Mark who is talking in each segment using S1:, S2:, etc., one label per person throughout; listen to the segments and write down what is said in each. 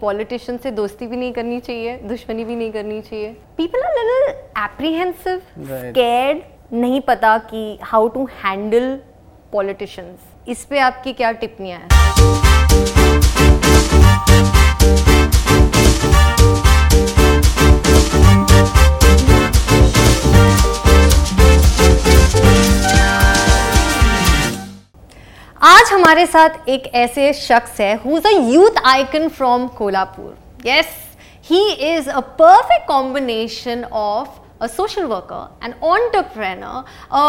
S1: Politician से दोस्ती भी नहीं करनी चाहिए दुश्मनी भी नहीं करनी चाहिए। People are little
S2: apprehensive.
S1: Scared नहीं पता कि हाउ टू हैंडल पॉलिटिशियंस इस पे आपकी क्या टिप्पणियाँ हैं? आज हमारे साथ एक ऐसे शख्स है who is a youth icon from Kolhapur yes he is a perfect combination of a social worker, an entrepreneur, a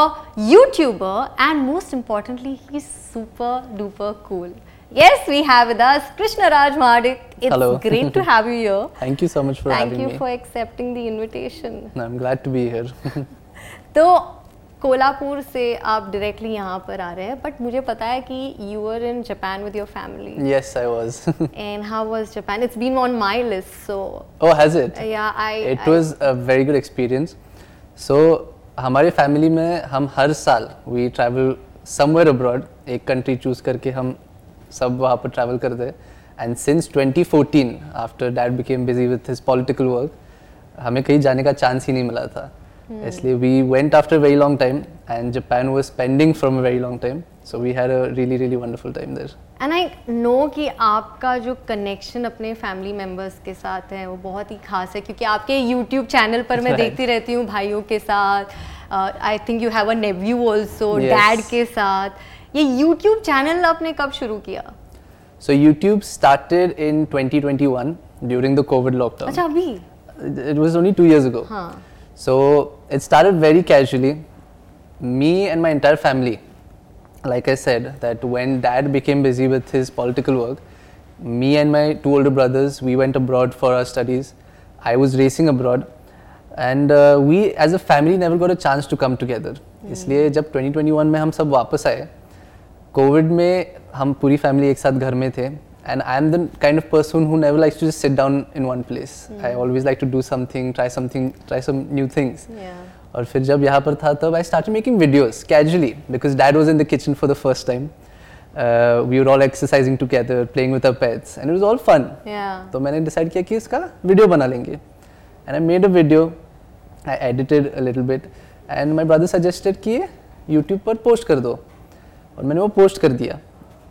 S1: YouTuber, and most importantly, he's super duper cool. Yes, we have with us Krishna Raj Madik. It's
S2: Hello.
S1: great to have you here.
S2: Thank you so much for
S1: Thank
S2: having me.
S1: Thank you for accepting the invitation.
S2: I'm glad to be here.
S1: तो कोल्हापुर से आप directly यहाँ पर आ रहे हैं but मुझे पता है कि you are in Japan with your family
S2: yes, I was.
S1: And how was Japan it's been on my list so
S2: oh, has it?
S1: Yeah I
S2: It was a very good experience. So, हमारे family में हम हर साल we travel somewhere abroad एक country choose करके हम सब वहाँ पर ट्रैवल करते हैं and since 2014 after dad became busy with his political work हमें कहीं जाने का चांस ही नहीं मिला था इसलिए we went after very long time and Japan was pending from a very long time so we had a really really wonderful time there
S1: and I know कि आपका जो कनेक्शन अपने फैमिली मेम्बर्स के साथ है वो बहुत ही खास है क्योंकि आपके यूट्यूब चैनल पर मैं
S2: Right.
S1: देखती रहती हूँ भाइयों के साथ I think you have a nephew also
S2: Yes.
S1: Dad के साथ ये यूट्यूब चैनल आपने कब शुरू किया
S2: So YouTube started in 2021 during the COVID lockdown.
S1: अच्छा अभी
S2: It it was only two years ago.
S1: हाँ
S2: So it started very casually. Me and my entire family, like I said, that when dad became busy with his political work, me and my two older brothers, we went abroad for our studies. I was racing abroad. And uh, we as a family never got a chance to come together. इसलिए जब 2021 में हम सब वापस आए Covid में हम पूरी फैमिली एक साथ घर में थे and I am the kind of person who never likes to just sit down in one place I always like to do something try something try some new things
S1: Yeah.
S2: और फिर जब यहाँ पर था तब I start making videos casually because dad was in the kitchen for the first time we were all exercising together playing with our pets and it was all fun
S1: Yeah.
S2: तो मैंने decide किया कि इसका video बना लेंगे and I made a video I edited a little bit and my brother suggested कि ये YouTube पर पोस्ट कर दो और मैंने वो पोस्ट कर दिया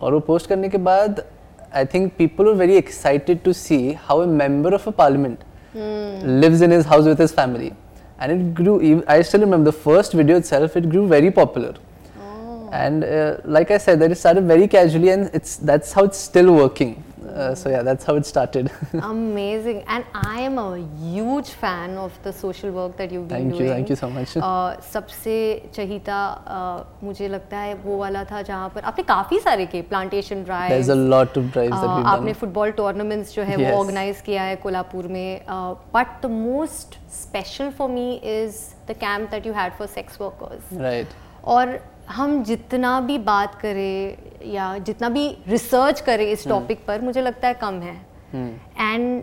S2: और वो पोस्ट करने के बाद I think people were very excited to see how a member of a parliament mm. lives in his house with his family. And it grew, I still remember the first video itself, it grew very popular. Oh. And uh, like I said, that it started very casually, and it's that's how it's still working. uh, so yeah that's how it started
S1: Amazing. And I am a huge fan of the social work that you've been
S2: Thank you,
S1: doing.
S2: thank you so much.
S1: Uh, सबसे चहिता uh, मुझे लगता है वो वाला था जहाँ पर आपने काफ़ी सारे के plantation drive
S2: there's a lot of drives that we've
S1: आपने
S2: done
S1: फुटबॉल टूर्नामेंट्स जो है वो
S2: Yes.
S1: ऑर्गेनाइज किया है कोल्हापुर में but the most special for me is the camp that you had for sex workers
S2: right
S1: और हम जितना भी बात करें या जितना भी रिसर्च करें इस टॉपिक पर मुझे लगता है कम है। And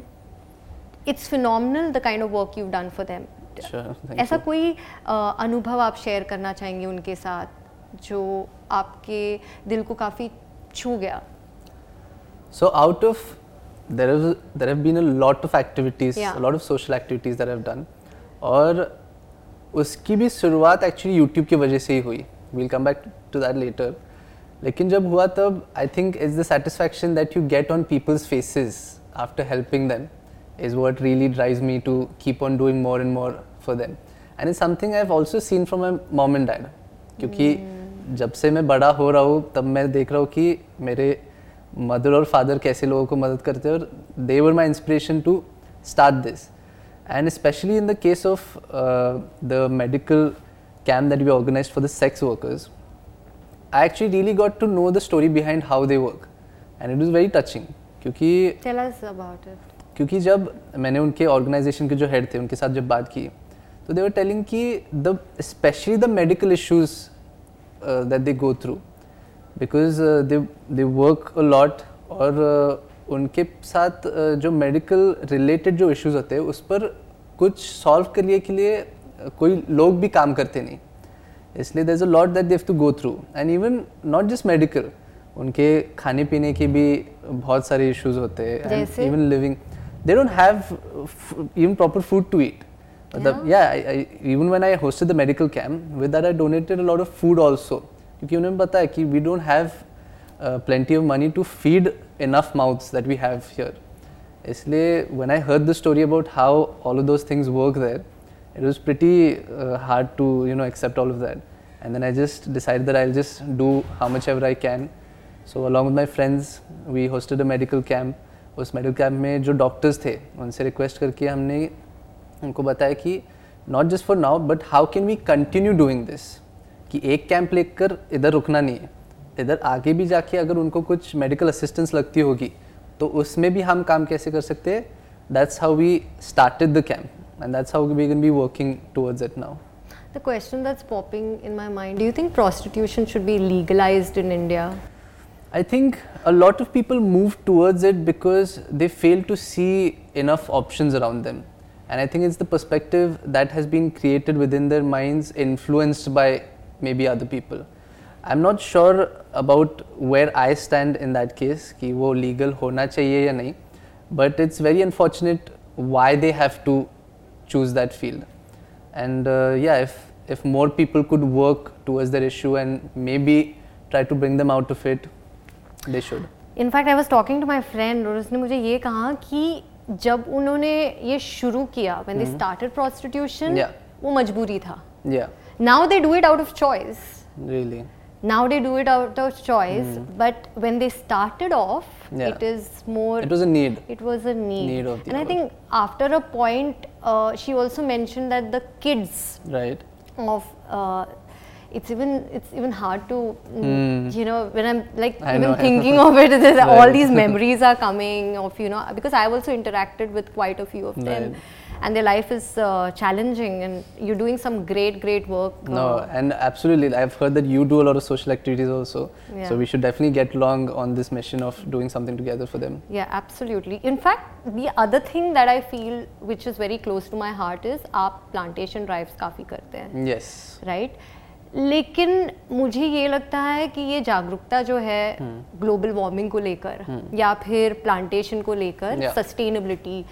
S1: it's phenomenal the kind of work you done
S2: for them
S1: ऐसा कोई अनुभव आप शेयर करना चाहेंगे उनके साथ जो आपके दिल को काफ़ी छू गया?
S2: So out of there is there have been a lot of activities,
S1: Yeah.
S2: a lot of social activities that I've done, और उसकी भी शुरुआत एक्चुअली यूट्यूब की वजह से ही हुई। We'll come back to that letter लेकिन जब हुआ तब I think is the satisfaction that you get on people's faces after helping them is what really drives me to keep on doing more and more for them and is something I have also seen from my mom and dad क्योंकि जब से मैं बड़ा हो रहा हूँ तब मैं देख रहा हूँ कि मेरे मदर और फादर कैसे लोगों को मदद करते हैं और they were my inspiration to start this and specially in the case of the medical camp that we organise for the sex workers I actually really got to know the story behind how they work and it was very touching क्योंकि
S1: tell us about it
S2: क्योंकि जब मैंने उनके organisation के जो head थे उनके साथ जब बात की तो दे टेलिंग कि the specially the medical issues that they go through because they they work a lot और uh, उनके साथ uh, जो मेडिकल रिलेटेड जो इश्यूज़ होते हैं उस पर कुछ सॉल्व करने के लिए कोई लोग भी काम करते नहीं। इसलिए there is a lot that they've to go through and even not just medical उनके खाने पीने के भी बहुत सारे इश्यूज़ होते हैं। Even living they don't have even proper food to eat मतलब या even when I hosted the medical camp with that I donated a lot of food also क्योंकि उन्हें पता है कि we don't have plenty of money to feed enough mouths that we have here इसलिए when I heard the story about how all of those things work there it was pretty uh, hard to you know accept all of that. And then i just decided that i'll just do how much ever i can. So along with my friends we hosted a medical camp. उस medical camp में जो doctors थे उनसे request करके हमने उनको बताया कि not just for now but how can we continue doing this कि एक कैंप लेकर इधर रुकना नहीं है। इधर आगे भी जाके अगर उनको कुछ मेडिकल असिस्टेंस लगती होगी तो उसमें भी हम काम कैसे कर सकते हैं? That's how we started the camp and that's how we can be working towards it now.
S1: The question that's popping in my mind do you think prostitution should be legalized in india?
S2: I think a lot of people move towards it because they fail to see enough options around them. And i think it's the perspective that has been created within their minds influenced by maybe other people. I'm not sure about where i stand in that case ki wo legal hona chahiye ya nahi. But it's very unfortunate why they have to choose that field. And uh, yeah, if if more people could work towards their issue and maybe try to bring them out of it, they should.
S1: In fact I was talking to my friend और उसने मुझे ये कहा कि जब उन्होंने ये शुरू किया when they started prostitution
S2: Hmm. Yeah.
S1: वो मजबूरी था
S2: Yeah,
S1: now they do it out of choice
S2: really.
S1: now they do it out of choice but when they started off
S2: Hmm. Yeah.
S1: it is more
S2: It was a need.
S1: it was a need,
S2: Need of the
S1: and i think after a point uh, she also mentioned that the kids
S2: Right.
S1: of uh, it's even it's even hard to mm, you know when I'm like
S2: Hmm. I
S1: even
S2: know,
S1: thinking of it there's all
S2: Right.
S1: these memories are coming of you know because I've also interacted with quite a few of them
S2: Right
S1: and their life is uh, challenging and you're doing some great great work.
S2: No
S1: uh,
S2: and absolutely. I've heard that you do a lot of social activities also.
S1: Yeah.
S2: so we should definitely get along on this mission of doing something together for them.
S1: Yeah absolutely. In fact the other thing that i feel which is very close to my heart is our plantation drives coffee karte hain.
S2: Yes.
S1: Right? लेकिन मुझे ये लगता है कि ये जागरूकता जो है
S2: हम्म।
S1: ग्लोबल वार्मिंग को लेकर या फिर प्लांटेशन को लेकर sustainability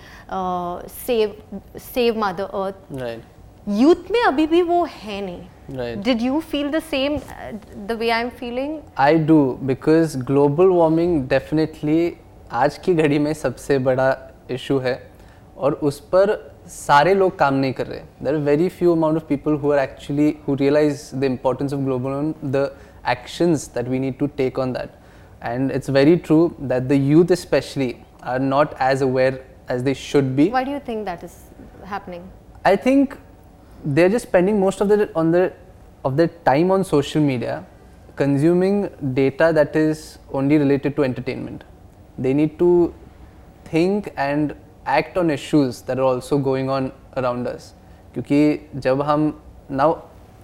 S1: save save mother
S2: earth
S1: youth में अभी भी वो है नहीं. Did you feel the same the way I am feeling
S2: I do because global warming definitely आज की घड़ी में सबसे बड़ा इशू है और उस पर सारे लोग काम नहीं कर रहे। There are very few amount of people who are actually who realise the importance of global on the actions that we need to take on that and it's very true that the youth specially are not as aware as they should
S1: be why do think that is happening
S2: I think they are just spending most of the on the of the time on social media consuming data that is only related to entertainment they need to think and act on issues that are also going on around us. क्योंकि जब हम now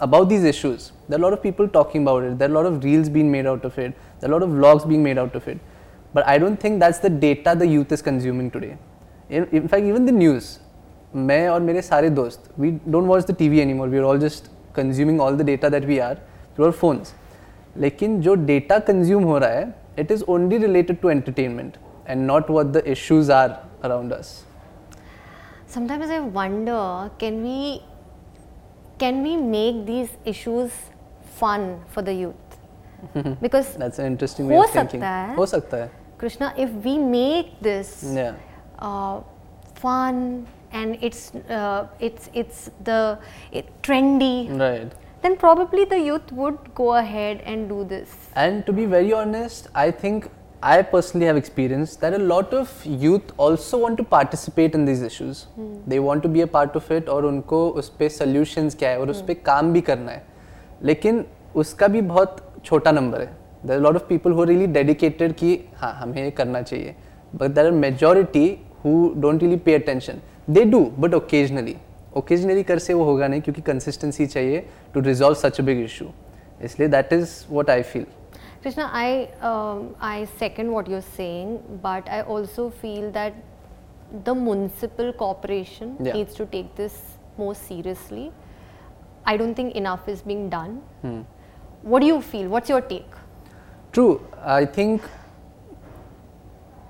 S2: about these issues, there are a lot of people talking about it. There are a lot of reels being made out of it. There are a lot of vlogs being made out of it. But I don't think that's the data the youth is consuming today. In, in fact, even the news, मैं और मेरे सारे दोस्त we don't watch the T V any more we are all just consuming all the data that we are through our phones लेकिन जो data consume हो रहा है it is only related to entertainment and not what the issues are around us.
S1: Sometimes I wonder can we can we make these issues fun for the youth?
S2: Mm-hmm. Because that's
S1: an
S2: interesting way
S1: of thinking.
S2: Ho sakta hai.
S1: Krishna, if we make this
S2: yeah.
S1: uh, fun and it's uh, it's it's the it, trendy,
S2: right?
S1: Then probably the youth would go ahead and do this.
S2: And to be very honest, I think I personally have experienced that a lot of youth also want to participate in these issues. They want to be a part of it और उनको उस पर solutions क्या है और उस पर काम भी करना है। लेकिन उसका भी बहुत छोटा नंबर है। There are lot of people who really dedicated कि हाँ हमें ये करना चाहिए। But there are majority who don't really pay attention they do but occasionally occasionally कर से वो होगा नहीं क्योंकि कंसिस्टेंसी चाहिए to resolve such a big issue इसलिए that is what I feel
S1: krishna i um, i second what you're saying but i also feel that the municipal corporation
S2: Yeah.
S1: needs to take this more seriously i don't think enough is being done
S2: Hmm.
S1: what do you feel what's your take
S2: True. I think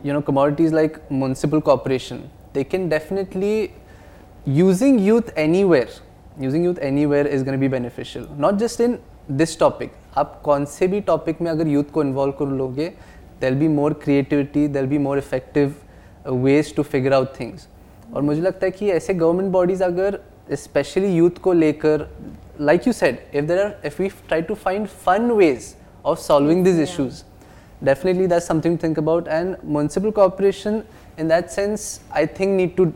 S2: you know commodities like municipal corporation they can definitely using youth anywhere using youth anywhere is going to be beneficial not just in this topic आप कौन से भी topic में अगर youth को involve कर लोगे there be more creativity there be more effective ways to figure out things और मुझे लगता है कि ऐसे गवर्नमेंट बॉडीज अगर स्पेशली यूथ को लेकर like you said if there are if we try to find fun ways of solving this issues definitely that's something to think about. And municipal corporation in that sense i think need to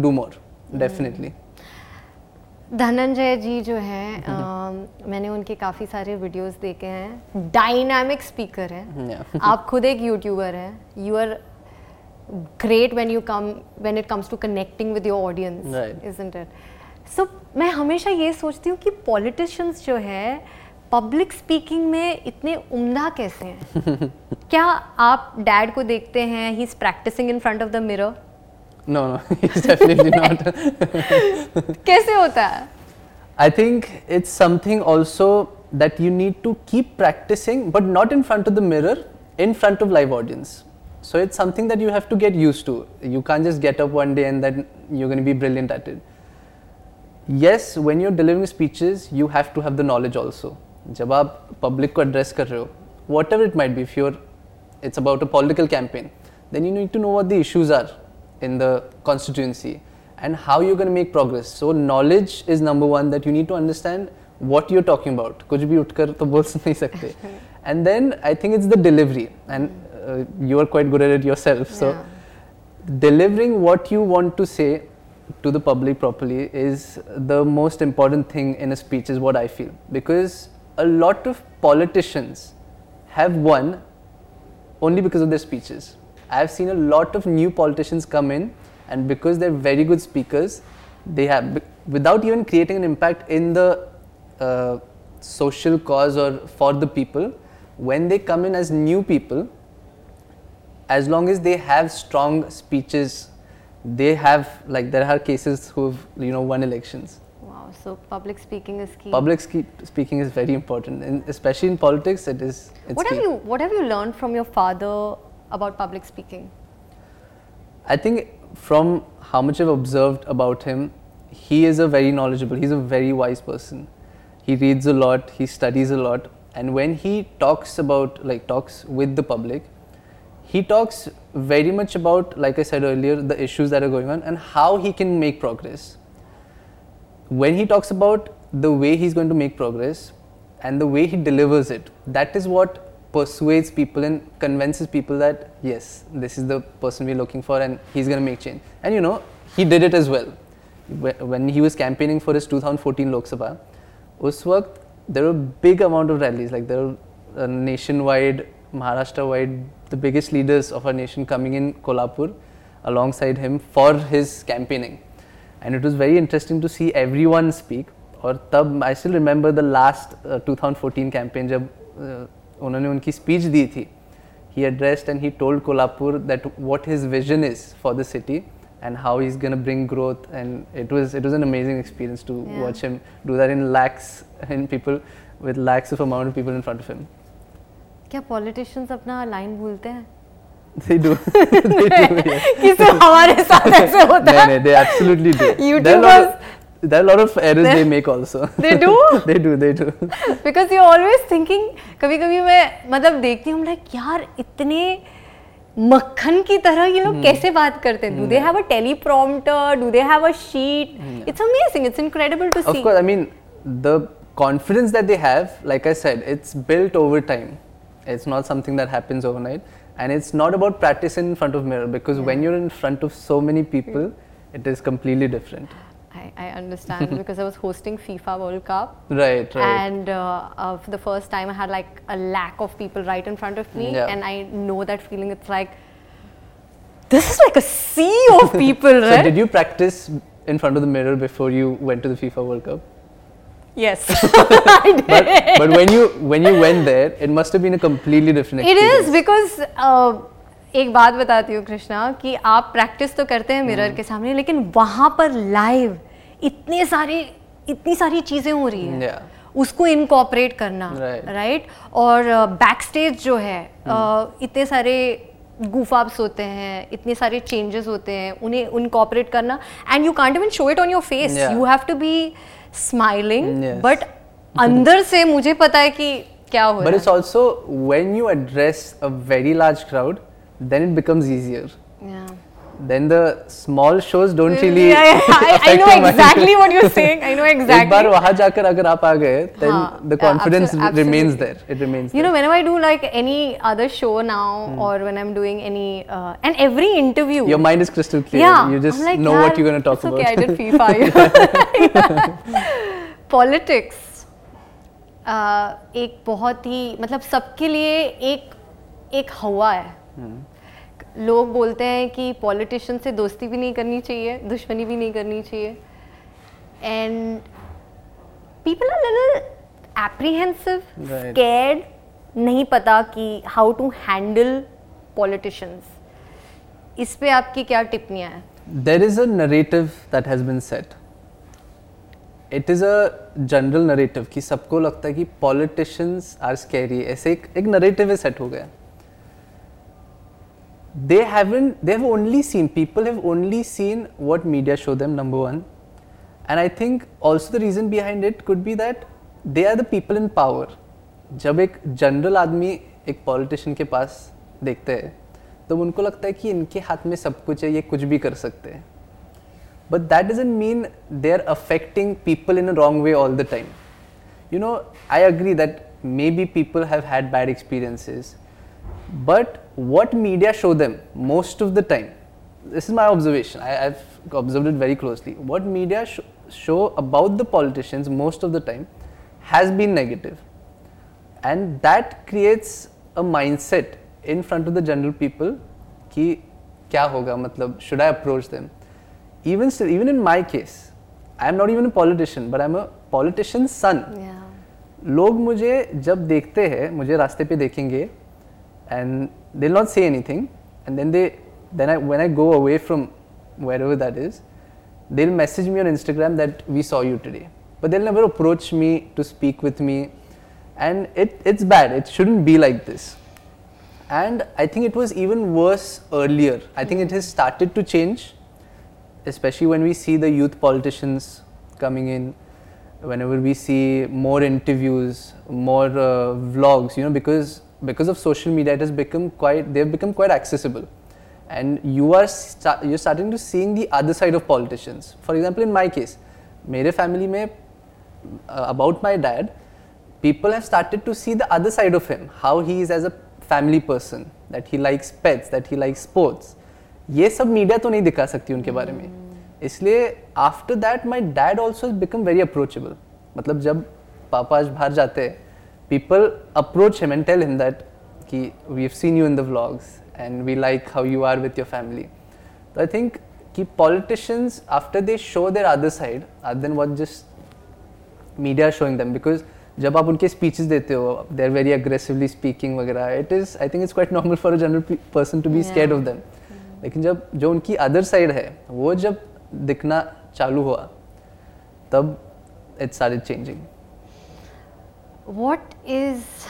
S2: do more definitely.
S1: Dhananjay ji जो हैं uh, मैंने उनके काफ़ी सारे videos देखे हैं। Dynamic speaker हैं। आप खुद एक यूट्यूबर हैं। You are great when you come when it comes to connecting with your audience isn't it so मैं हमेशा ये सोचती हूँ कि पॉलिटिशियंस जो है पब्लिक स्पीकिंग में इतने उम्दा कैसे हैं? क्या आप डैड को देखते हैं? He is practising in front of the mirror
S2: no no definitely not
S1: कैसे होता है
S2: आई think it's something also that you need to keep practicing but not in front of the mirror in front of live audience so it's something that you have to get used to you can't just get up one day and then you're going to be brilliant at it yes when you're delivering speeches you have to have the knowledge also जब आप public को address कर रहे हो whatever it might be फ्योर it's about a political campaign then you need to know what the issues are in the constituency and how you're going to make progress. So knowledge is number one that you need to understand what you're talking about. कुछ भी उठकर तो बोल नहीं सकते. And then I think it's the delivery and uh, you are quite good at it yourself. So yeah. delivering what you want to say to the public properly is the most important thing in a speech is what I feel because a lot of politicians have won only because of their speeches. I've seen a lot of new politicians come in, and because they're very good speakers, they have, without even creating an impact in the uh, social cause or for the people, when they come in as new people, as long as they have strong speeches, they have, like, there are cases who've, you know, won elections Wow,
S1: so public speaking is key.
S2: Public speaking is very important, and especially in politics, it is.
S1: what
S2: key.
S1: have you What have you learned from your father about public speaking?
S2: I think from how much I've observed about him, he is a very knowledgeable. He's a very wise person. He reads a lot. He studies a lot, and when he talks about like talks with the public, he talks very much about, like I said earlier, the issues that are going on and how he can make progress when he talks about the way he's going to make progress and the way he delivers it, that is what persuades people and convinces people that yes, this is the person we're looking for and he's going to make change. And you know, he did it as well. When he was campaigning for his 2014 Lok Sabha, उस वक्त there were a big amount of rallies, like there were uh, nationwide, Maharashtra wide, the biggest leaders of our nation coming in Kolhapur alongside him for his campaigning. and it was very interesting to see everyone speak और तब I still remember the last 2014 campaign जब uh, उन्होंने उनकी speech दी थी। He addressed and he told Kolhapur that what his vision is for the city and how is gonna bring growth and it was it was an amazing experience to watch him do that in lakhs in people with lakhs of amount of people in front of him
S1: क्या politicians अपना line भूलते हैं?
S2: They do. They do
S1: yeah. हमारे साथ ऐसे होता है?
S2: नहीं नहीं they absolutely do.
S1: Youtubers
S2: There are a lot of errors they make also.
S1: They do.
S2: they do. They do.
S1: Because you're always thinking. कभी कभी मैं मतलब देखती हूँ like यार इतने मक्खन की तरह ये लोग कैसे बात करते हैं? Do they have a teleprompter? Do they have a sheet? It's amazing. It's incredible to see.
S2: Of course, I mean the confidence that they have, like I said, it's built over time. It's not something that happens overnight and it's not about practice in front of mirror because yeah. when you're in front of so many people yeah. it is completely different
S1: I, I understand because I was hosting FIFA World Cup.
S2: Right, right.
S1: And uh, uh, for the first time, I had like a lack of people right in front of me,
S2: yeah.
S1: and I know that feeling. It's like this is like a sea of people, right?
S2: So, did you practice in front of the mirror before you went to the FIFA World Cup?
S1: Yes,
S2: but, but when you when you went there, it must have been a completely different
S1: experience. It is because uh, एक बात बताती हूँ कृष्णा कि आप practice तो करते हैं mirror hmm. के सामने लेकिन वहाँ पर लाइव इतने सारे इतनी सारी चीज़ें हो रही हैं
S2: yeah.
S1: उसको इनकॉपरेट करना राइट
S2: Right.
S1: राइट और बैक uh, स्टेज जो है hmm. uh, इतने सारे गुफाप्स होते हैं इतने सारे चेंजेस होते हैं उन्हें इनकॉपरेट करना and you can't even show it on
S2: your
S1: face you have to be
S2: smiling
S1: but अंदर से मुझे पता है कि क्या हो
S2: also when you address a very large crowd, then it becomes easier.
S1: है Yeah.
S2: Then the small shows don't really
S1: Yeah, yeah, I, I know exactly what you're saying. I know
S2: एक बार
S1: exactly.
S2: वहाँ जाकर अगर आप आ गए then
S1: हाँ,
S2: the confidence remains
S1: absolutely.
S2: there. It remains
S1: You
S2: there.
S1: know, whenever I do like any other show now,
S2: Hmm.
S1: or when I'm doing any, uh, and every interview.
S2: Your mind is crystal clear.
S1: Yeah,
S2: You just
S1: like,
S2: know what you're going to talk
S1: it's
S2: about.
S1: Okay, I did FIFA. yeah. Politics. Uh, एक बहुत ही मतलब सबके लिए एक एक हवा है
S2: Hmm.
S1: लोग बोलते हैं कि पॉलिटिशियन से दोस्ती भी नहीं करनी चाहिए दुश्मनी भी नहीं करनी चाहिए and people are little
S2: apprehensive.
S1: Scared नहीं पता कि हाउ टू हैंडल पॉलिटिशियंस इस पे आपकी क्या टिप्पणियाँ हैं
S2: there is a narrative that has been set. It is a general narrative कि सबको लगता है कि politicians आर scary. ऐसे एक एक narrative set हो गया. They haven't. They have only seen. People have only seen what media show them. Number one, and I think also the reason behind it could be that they are the people in power. जब एक general आदमी एक politician के पास देखते हैं तो उनको लगता है कि इनके हाथ में सब कुछ है ये कुछ भी कर सकते हैं but that doesn't mean they're affecting people in a wrong way all the time you know i agree that maybe people have had bad experiences but what media show them most of the time this is my observation I, i've observed it very closely what media sh- show about the politicians most of the time has been negative and that creates a mindset in front of the general people कि क्या होगा मतलब should I approach them even still even in my case I am not even a politician but I am a politician's son लोग मुझे जब देखते हैं मुझे रास्ते पे देखेंगे and they'll not say anything. And then they then I when I go away from wherever that is they'll message me on Instagram that we saw you today. But they'll never approach me to speak with me. And it, it's bad. It shouldn't be like this. And I think it was even worse earlier. I think it has started to change especially when we see the youth politicians coming in whenever we see more interviews more uh, vlogs you know because because of social media it has become quite they've become quite accessible and you are sta- you're starting to seeing the other side of politicians for example in my case मेरे family में uh, about my dad people have started to see the other side of him how he is as a family person that he likes pets that he likes sports ये सब media तो नहीं दिखा सकती उनके बारे में इसलिए after that my dad also become very approachable मतलब जब पापा बाहर जाते हैं people approach him and tell him that कि we have seen you in the vlogs and we like how you are with your family तो I think कि politicians after they show there other side other than what just media showing them because जब आप उनके speeches देते हो they are very aggressively speaking वगैरह it is I think it's quite normal for a general person to be scared of them लेकिन जब जो उनकी अदर साइड है वो जब दिखना चालू हुआ तब it started changing
S1: What is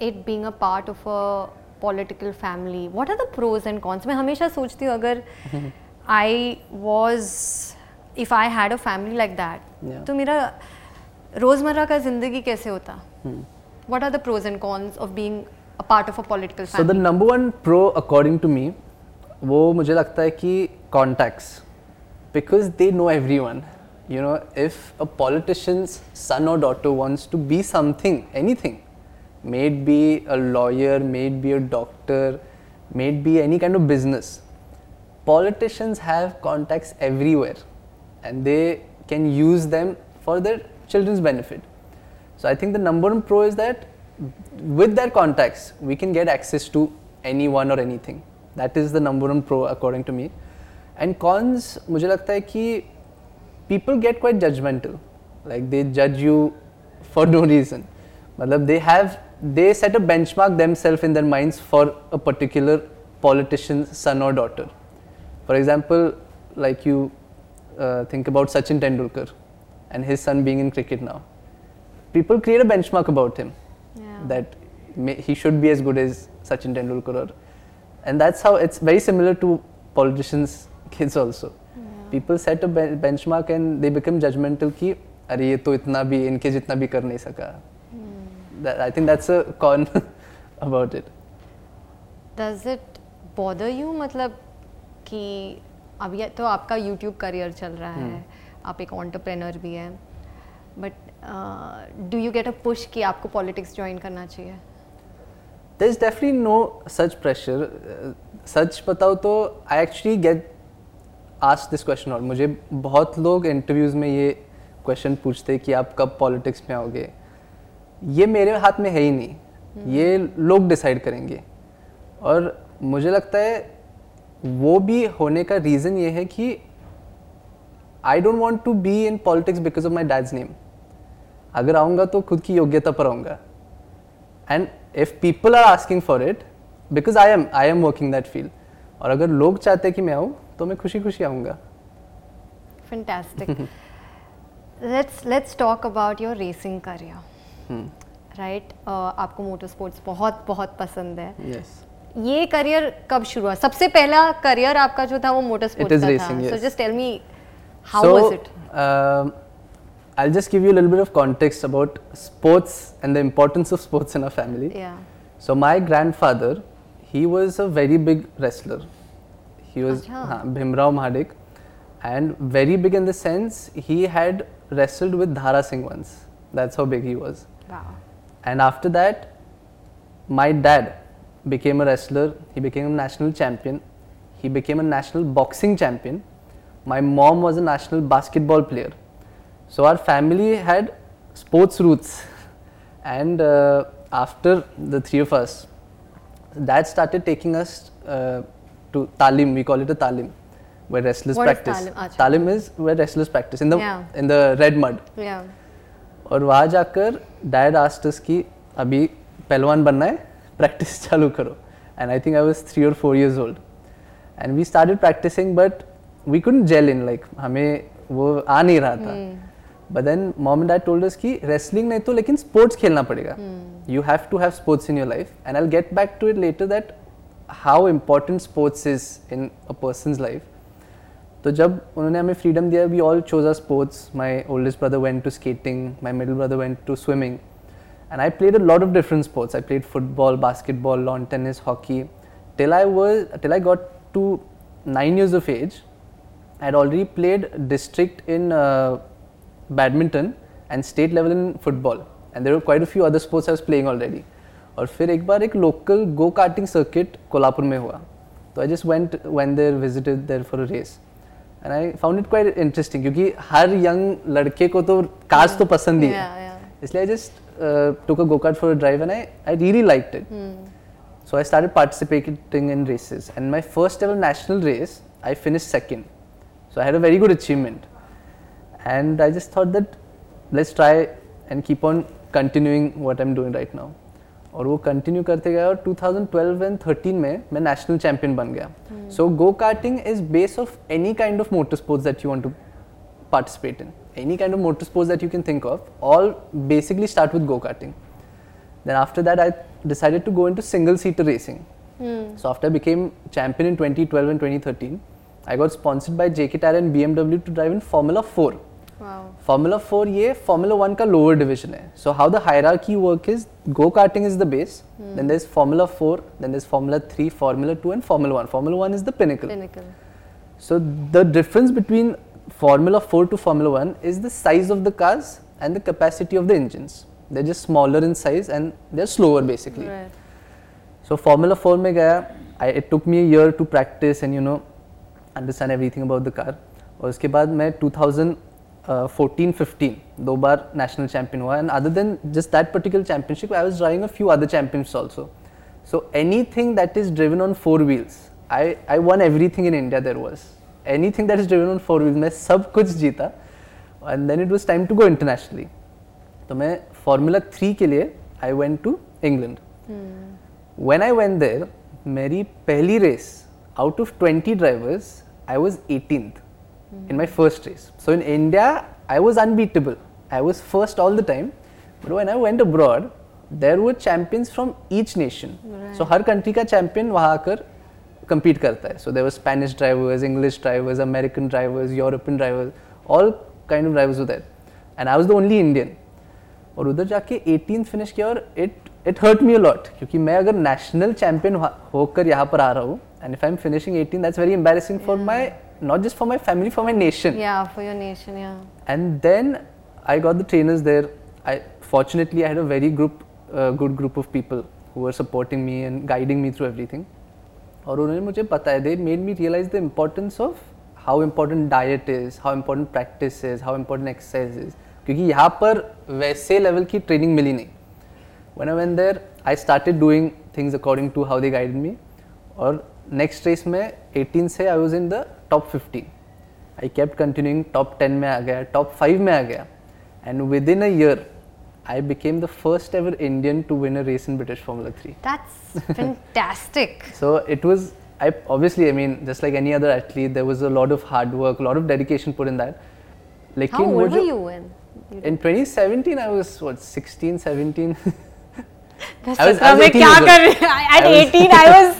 S1: it being a part of a political family? What are the pros and cons? मैं हमेशा सोचती हूँ अगर I was if I had a family like that
S2: Yeah.
S1: तो मेरा रोजमर्रा का जिंदगी कैसे होता What are the pros and cons of being a part of a political
S2: so the
S1: family?
S2: Number one pro according to me वो मुझे लगता है कि contacts because they know every one you know if a politicians सन और daughter wants to be something any thing made be a lawyer made be a doctor made be any kind of business politicians have contacts everywhere and they can use them for their children's benefit. So I think the number one pro is that with their contacts we can get access to anyone or anything. That is the number one pro according to me. And cons मुझे लगता है कि people get quite judgmental. Like they judge you for no reason. Matlab, they have they set a benchmark themselves in their minds for a particular politician's son or daughter. For example like you uh, think about sachin tendulkar and his son being in cricket now. People create a benchmark about him
S1: yeah.
S2: that may, he should be as good as sachin tendulkar or, and that's how it's very similar to politicians kids also. People set a ben- benchmark and they become judgmental कि अरे ये तो इतना भी इनके जितना भी कर नहीं सका. I think that's a con about it.
S1: Does it bother you मतलब कि अब ये तो आपका यूट्यूब करियर चल रहा है। आप एक ऑन्टरप्रेनर भी हैं। But do you get a push कि आपको पॉलिटिक्स ज्वाइन करना चाहिए?
S2: There's definitely no such pressure. Uh, सच बताओ तो I actually get ask this question और मुझे बहुत लोग इंटरव्यूज़ में ये क्वेश्चन पूछते हैं कि आप कब पॉलिटिक्स में आओगे। ये मेरे हाथ में है ही नहीं। ये लोग डिसाइड करेंगे। और मुझे लगता है वो भी होने का रीज़न ये है कि I don't want to be in politics because of my dad's name अगर आऊँगा तो खुद की योग्यता पर आऊँगा। And if people are asking for it because I am I am working that field और अगर लोग चाहते हैं कि मैं आऊँ तो मैं खुशी खुशी आऊँगा
S1: fantastic let's let's talk about your racing career right आपको मोटर स्पोर्ट्स बहुत बहुत पसंद है।
S2: Yes.
S1: ये करियर कब शुरू हुआ? सबसे पहला करियर आपका जो था वो मोटर स्पोर्ट्स का था। So just tell me
S2: how
S1: was it
S2: I will just give you a little bit of context about sports and the importance of sports in a family so my grandfather he was a very big wrestler He was Bhimrao Mahadik and very big in the sense he had wrestled with Dara Singh once. That's how big he was.
S1: Wow.
S2: And after that, my dad became a wrestler. He became a national champion. He became a national boxing champion. My mom was a national basketball player. So our family had sports roots. And uh, after the three of us, dad started taking us uh, to talim. We call it a talim, where wrestlers
S1: What
S2: practice.
S1: is talim?
S2: Talim is where wrestlers practice in the
S1: Yeah.
S2: in the red mud.
S1: या
S2: और वहाँ जाकर dad आस्टस की अभी पहलवान बनना है practice चालू करो and I think I was three और four years old and we started practising but we couldn't gel in like हमें वो आ नहीं रहा था but then mom and dad told us कि रेसलिंग नहीं तो लेकिन स्पोर्ट्स खेलना पड़ेगा you have to have sports in your life and I get back to it later that how important sports is in a person's life तो जब उन्होंने हमें फ्रीडम दिया we all chose a sports my oldest brother went to skating my middle brother went to swimming and I played a lot of different sports I played football basketball lawn tennis hockey till I was till I got to nine years of age I had already played district in uh, badminton and state level in football and there were quite a few other sports I was playing already और फिर एक बार एक local go karting circuit Kolhapur में हुआ। तो I just went when there visited there for a race and I found it quite interesting क्योंकि हर यंग लड़के को तो कार्स तो पसंद ही है। इसलिए I just took a go kart for a drive and I I really like it so I start participating in races and my first ever national race I finish second so I had a very good achievement and I just thought that let's try and keep on continuing what I am doing right now और वो continue करते गए और 2012 and 13 में मैं national champion बन गया। So go karting is base of any kind of motor sports that you want to participate in any kind of motor sports that you can think of all basically start with go karting then after that I decided to go into single seater racing so after became champion in 2012 and 2013 I got sponsored by JK Tyre and BMW to drive in formula
S1: four
S2: formula four ये formula one का lower division है. So how the hierarchy work is go karting is the base then there is formula four then there is formula three formula two and formula one formula one is the pinnacle so the difference between formula four to formula one is the size of the cars and the capacity of the engines they're just smaller in size and they're slower basically. Right. so formula 4 mein gaya I, it took me a year to practice and you know understand everything about the और उसके बाद मैं 2000 fourteen fifteen दो बार national champion हुआ। And other than just that particular championship I was driving a few other champions also so any thing that is driven on four wheels I I won every thing in India there was any thing that is driven on four wheels मैं सब कुछ जीता। And then it was time to go internationally तो मैं formula three के लिए I went to England when I went there मेरी पहली race out of twenty drivers I was eighteenth 18th in my first race. So in India, I was unbeatable. I was first all the time. But when I went abroad, there were champions from each nation. So हर country का champion वहाँ आकर compete करता है. So there were Spanish drivers, English drivers, American drivers, European drivers, all kind of drivers were there. And I was the only Indian. और उधर जाके 18th finish किया और it it hurt me lot क्योंकि मैं अगर नेशनल चैंपियन होकर यहाँ पर आ रहा हूँ and if I am finishing 18 that's very embarrassing for my not just for my family for my nation
S1: Yeah, for your nation, yeah.
S2: and then i got the trainers there i fortunately i had a very group uh, good group of people who were supporting me and guiding me through everything और उन्होंने मुझे बताया they made me realise the importance of how important diet is how important practice is how important exercise is क्योंकि यहाँ पर वैसे level की training मिली नहीं when I went there, I started doing things according to how they guided me. और next race में 18 से I was in the top 15 I kept continuing top 10 में आ गया टॉप 5 में आ गया and within a year I became the first ever Indian to win a race in British Formula 3.
S1: That's fantastic.
S2: So it was, I obviously, I mean, just like any other athlete, there was a lot of hard work, a lot of dedication put in that.
S1: How
S2: लेकिन वो
S1: old were
S2: जो-
S1: you when? you
S2: In 2017, I was what 16, 17.
S1: दस
S2: I was-
S1: सत्रह
S2: I was
S1: में
S2: 18
S1: क्या
S2: years
S1: कर
S2: old.
S1: रहे At
S2: I was-
S1: 18, I was.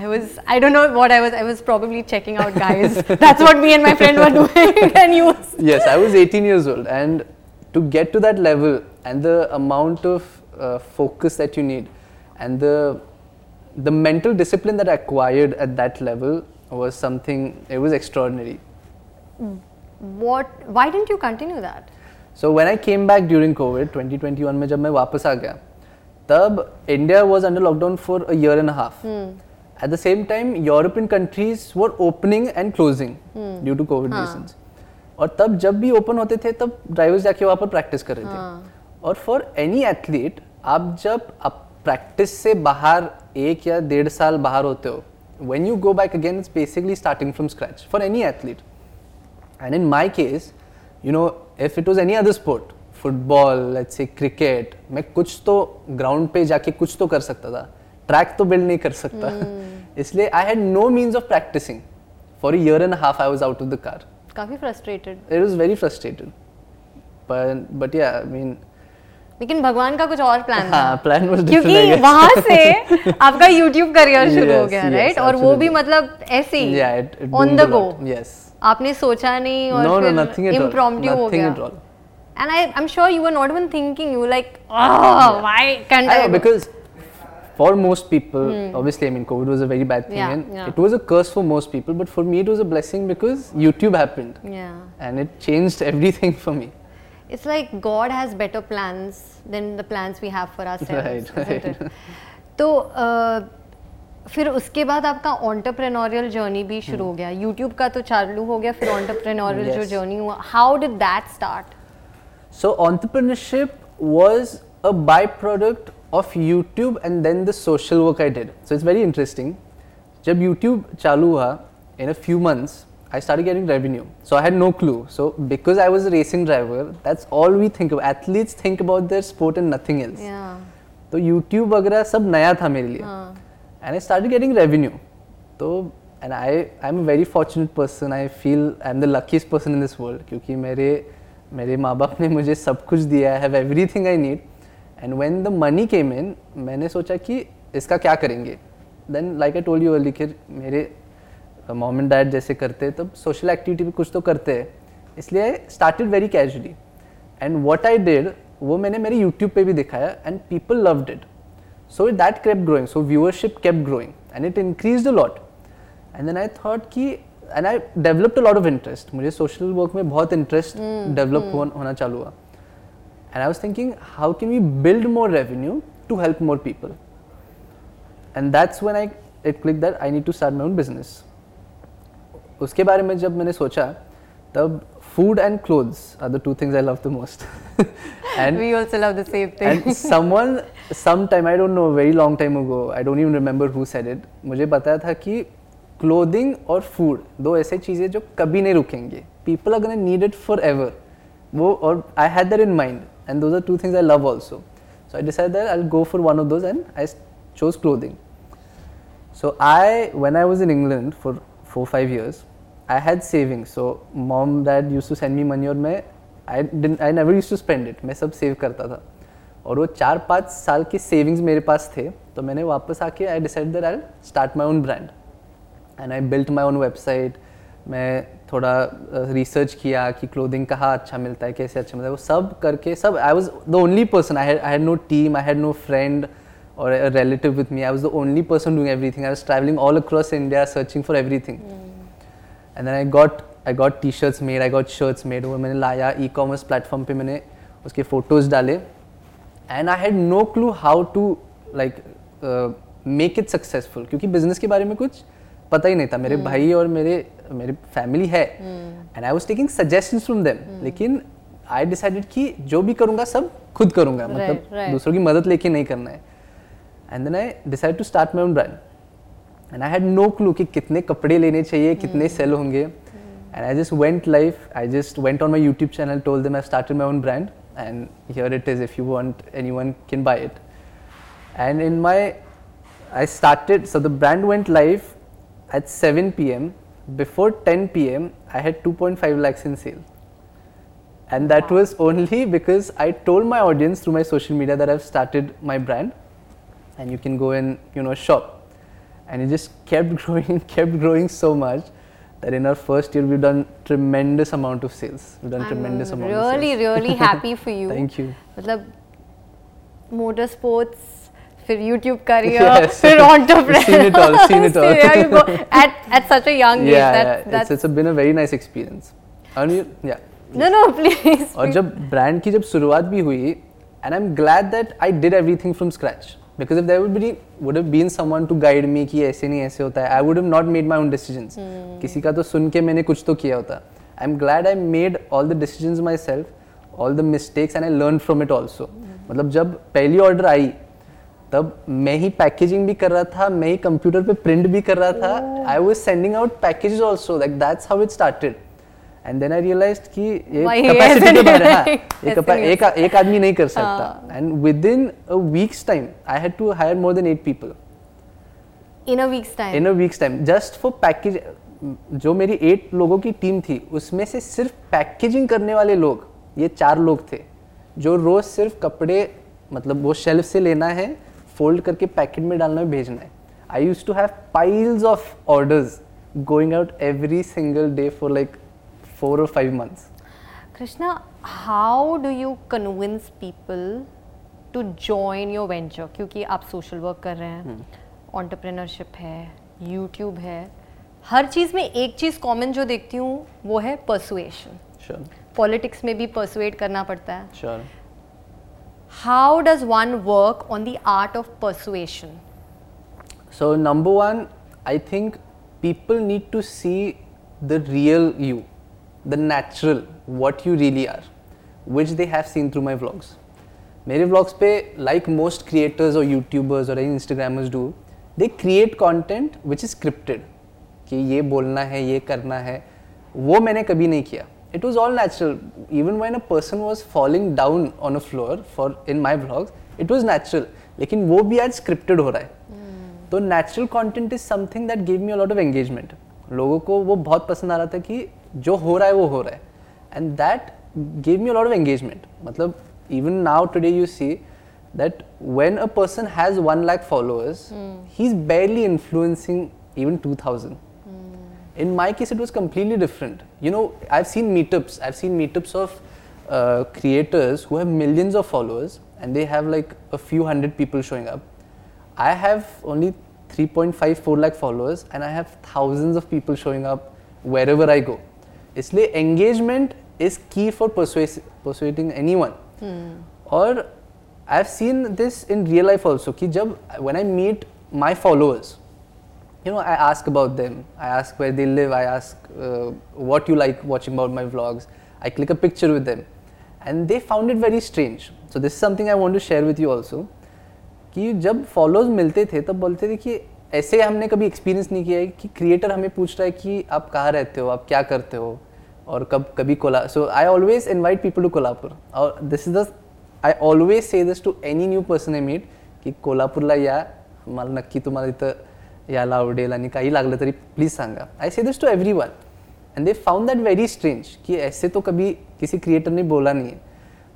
S1: I was. I don't know what I was. I was probably checking out guys. That's what me and my friend were doing. and you.
S2: yes, I was 18 years old, and to get to that level and the amount of uh, focus that you need, and the the mental discipline that I acquired at that level was something. It was extraordinary.
S1: What? Why didn't you continue that?
S2: So when I came back during COVID 2021 में जब मैं वापस आ गया तब India was under lockdown for a year and a half. At the same time, European countries were opening and closing due to COVID reasons. और तब जब भी ओपन होते थे तब ड्राइवर्स जाके वहाँ पर प्रैक्टिस कर रहे थे और फॉर एनी एथलीट आप जब आप प्रैक्टिस से बाहर एक या डेढ़ साल बाहर होते हो when you go back again it's basically starting from scratch for any athlete and in my case, you know, if it was any other sport, football, let's say cricket, मैं कुछ तो ground पे जाके कुछ तो कर सकता था ट्रैक तो बिल्ड नहीं कर सकता इसलिए I had no means of practising for year and half I was out of the car
S1: काफ़ी frustrated
S2: it is very frustrated पर बट या आई मीन
S1: लेकिन भगवान का कुछ और प्लान
S2: हाँ, था प्लान वाज
S1: क्योंकि वहाँ से आपका YouTube करियर शुरू
S2: yes, हो
S1: गया राइट
S2: yes,
S1: right? और वो भी मतलब ऐसे ही ऑन द गो
S2: यस
S1: आपने सोचा नहीं और
S2: no, no,
S1: फिर
S2: at
S1: हो गया। And I I am sure you were not even thinking you like why can
S2: I because for most people, obviously, I mean, COVID was a very bad thing,
S1: Hmm. Yeah,
S2: and
S1: yeah.
S2: it was a curse for most people. But for me, it was a blessing because YouTube happened,
S1: yeah
S2: and it changed everything for me.
S1: it's like God has better plans than the plans we have for ourselves
S2: Right,
S1: isn't
S2: right.
S1: it? तो अ, फिर उसके बाद आपका entrepreneurial journey भी शुरू हो गया YouTube का तो चालू हो गया फिर ऑन्टरप्रेन्योरियल जो
S2: Yes.
S1: जर्नी हुआ how did that start
S2: So entrepreneurship was a byproduct of YouTube and then the social work I did. So it's very interesting. जब YouTube चालू हुआ, in a few months, I started getting revenue. So I had no clue. So because I was a racing driver, that's all we think of. Athletes think about their sport and nothing else.
S1: या
S2: तो YouTube वगैरह सब नया था मेरे लिए
S1: हाँ
S2: and I start getting revenue तो and I I am very fortunate person I feel I am the luckiest person in this world क्योंकि मेरे मेरे माँ बाप ने मुझे सब कुछ दिया है have every thing I need and when the money came in मैंने सोचा कि इसका क्या करेंगे? Then like I told you early कि मेरे मॉम एंड डैड जैसे करते हैं तब सोशल एक्टिविटी भी कुछ तो करते हैं। इसलिए I started very casually and what I did वो मैंने मेरे यूट्यूब पे भी दिखाया and people loved it so that kept growing so viewership kept growing and it increase a lot and then I thought कि and I developed a lot of interest मुझे social work में बहुत interest develop होना चालू हुआ। And I was thinking, how can we build more revenue to help more people? And that's when I it clicked that I need to start my own business. उसके बारे में जब मैंने सोचा तब food and clothes are the two things I love the most. and
S1: we also love the same thing.
S2: and someone, sometime I don't know, very long time ago, I don't even remember who said it. मुझे बताया था कि clothing और food दो ऐसे चीज़ें जो कभी नहीं रुकेंगे people are gonna need it for ever वो और I had that in mind and those are two things I love also so I decide that I go for one of those and I chose clothing So I, when I was in England for four five years, I had savings. So mom dad used to send me money और मैं I didn't I never used to spend it. मैं सब save करता था. और वो चार पाँच साल के सेविंग्स मेरे पास थे तो मैंने वापस आके I decide that I start my own brand and I built my own website मैं थोड़ा रिसर्च किया कि क्लोथिंग कहाँ अच्छा मिलता है कैसे अच्छा मिलता है वो सब करके सब I was the only person I I had no team I had no friend और relative with me I was the only person doing everything I was travelling all across India searching for everything and then I got I got T shirts made I got shirts made वो मैंने लाया e commerce platform पर मैंने उसके photos डाले. And I had no clue how to like make it successful क्योंकि business के बारे में कुछ पता ही नहीं था. मेरे mm. भाई और मेरे मेरी फैमिली है and I was taking suggestions from them लेकिन आई डिसाइडेड कि जो भी करूँगा सब खुद करूँगा।
S1: Right,
S2: मतलब
S1: right.
S2: दूसरों की मदद लेके नहीं करना है। And then I decide to start my own brand and I had no clue कि कितने कपड़े लेने चाहिए कितने सेल होंगे। And I just went life I just went on my YouTube channel told them I started my own brand and here it is if you want anyone can buy it and in my i started so the brand went live at 7 pm before 10 pm i had 2.5 lakhs in sale and that was only because i told my audience through my social media that i've started my brand and you can go and you know shop and it just kept growing kept growing so much that in our first year we've done tremendous amount of sales we've done
S1: I'm
S2: tremendous amount
S1: really,
S2: of sales
S1: really happy for you.
S2: thank you
S1: मतलब motor sports फिर YouTube career. फिर entrepreneur
S2: Seen it all, seen it all.
S1: There you go. at at such a young age
S2: yeah,
S1: that,
S2: yeah.
S1: That's
S2: it's it's been a very nice experience. And you, yeah.
S1: no no please
S2: और जब brand की जब शुरुआत भी हुई and I am glad that I did everything from scratch because if there would be would have been someone to guide me कि ऐसे नहीं ऐसे होता है I would have not made my own decisions किसी का तो सुन के मैंने कुछ तो किया होता I am glad I made all the decisions myself all the mistakes and I learn from it मतलब जब पहली ऑर्डर आई तब मैं ही पैकेजिंग भी कर रहा था मैं ही कंप्यूटर पे प्रिंट भी कर रहा था। I was sending out packages also like that's how it started and then I realised कि ये कैपेसिटी के बारे हाँ।
S1: हो
S2: एक एक आदमी नहीं कर सकता। And within a weeks time I had to hire more than eight people
S1: in a week's time?
S2: In a week's time just for package जो मेरी एट लोगों की टीम थी उसमें से सिर्फ़ पैकेजिंग करने वाले लोग ये चार लोग थे जो रोज सिर्फ़ कपड़े मतलब वो शेल्फ से लेना है फोल्ड करके पैकेट में डालना है भेजना है। I use to have piles of orders going out every single day for like four और five months
S1: Krishna, how do you convince people to join your venture? क्योंकि आप सोशल वर्क कर रहे हैं ऑन्टरप्रेनरशिप है यूट्यूब है। हर चीज़ में एक चीज़ कॉमन जो देखती हूँ वो है परसुएशन पॉलिटिक्स में भी परसुएट करना पड़ता है।
S2: Sure
S1: how does one work on the art of persuasion
S2: So number one, I think people need to see the real you, the natural, what you really are, which they have seen through my vlogs. मेरे vlogs पे like most creators or YouTubers or any Instagrammers do, they create content which is scripted. कि ये बोलना है ये करना है वो मैंने कभी नहीं किया it was all natural even when a person was falling down on a floor for in my vlogs it was natural लेकिन वो भी आज scripted हो रहा है तो natural content is something that give me a lot of engagement लोगों को वो बहुत पसंद आ रहा था कि जो हो रहा है वो हो रहा है and that give me a lot of engagement मतलब even now today you see that when a person has 1 lakh followers he's barely influencing even 2000 in my case it was completely different you know i've seen meetups i've seen meetups of uh, creators who have millions of followers and they have like a few hundred people showing up i have only 3.5 4 lakh followers and i have thousands of people showing up wherever i go इसलिए engagement is key for persuas- persuading anyone और I have seen this in real life also कि जब when I meet my followers you know i ask about them i ask where they live i ask uh, what you like watching about my vlogs i click a picture with them and they found it very strange so this is something i want to share with you also कि जब followers मिलते थे तब बोलते थे कि ऐसे हमने कभी एक्सपीरियंस नहीं किया है कि क्रिएटर हमें पूछ रहा है कि आप कहाँ रहते हो आप क्या करते हो और कब कभी Cola so I always invite people to Kolhapur और this is the I always say this to any new person I meet की कोल्हापूरला या मला नक्की तुम्हाला इथं याला आवडेल आणि काही लागलं तरी प्लीज़ संगा. I say this to everyone and they found that very strange कि ऐसे तो कभी किसी क्रिएटर ने बोला नहीं है.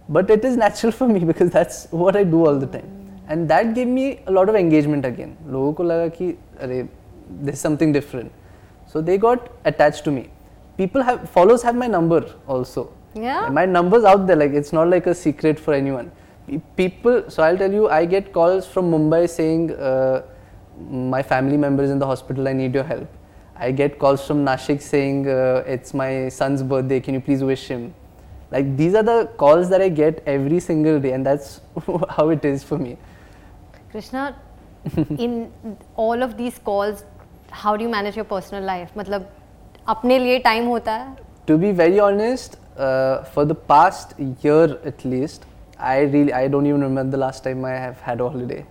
S2: But it is natural for me because that's what I do all the time and that gave me lot of engagement again लोगों को लगा कि अरे this something different so they got attach to me people have follows have my number also my number out the like it's not like a secret for anyone people so I tell you I get calls from Mumbai saying "My family member is in the hospital. I need your help." I get calls from Nashik saying, uh, "It's my son's birthday. Can you please wish him?" Like these are the calls that I get every single day, and that's how it is for me.
S1: Krishna, in all of these calls, how do you manage your personal life? मतलब अपने लिए time होता है?
S2: to be very honest, uh, for the past year at least, I really I don't even remember the last time I have had a holiday.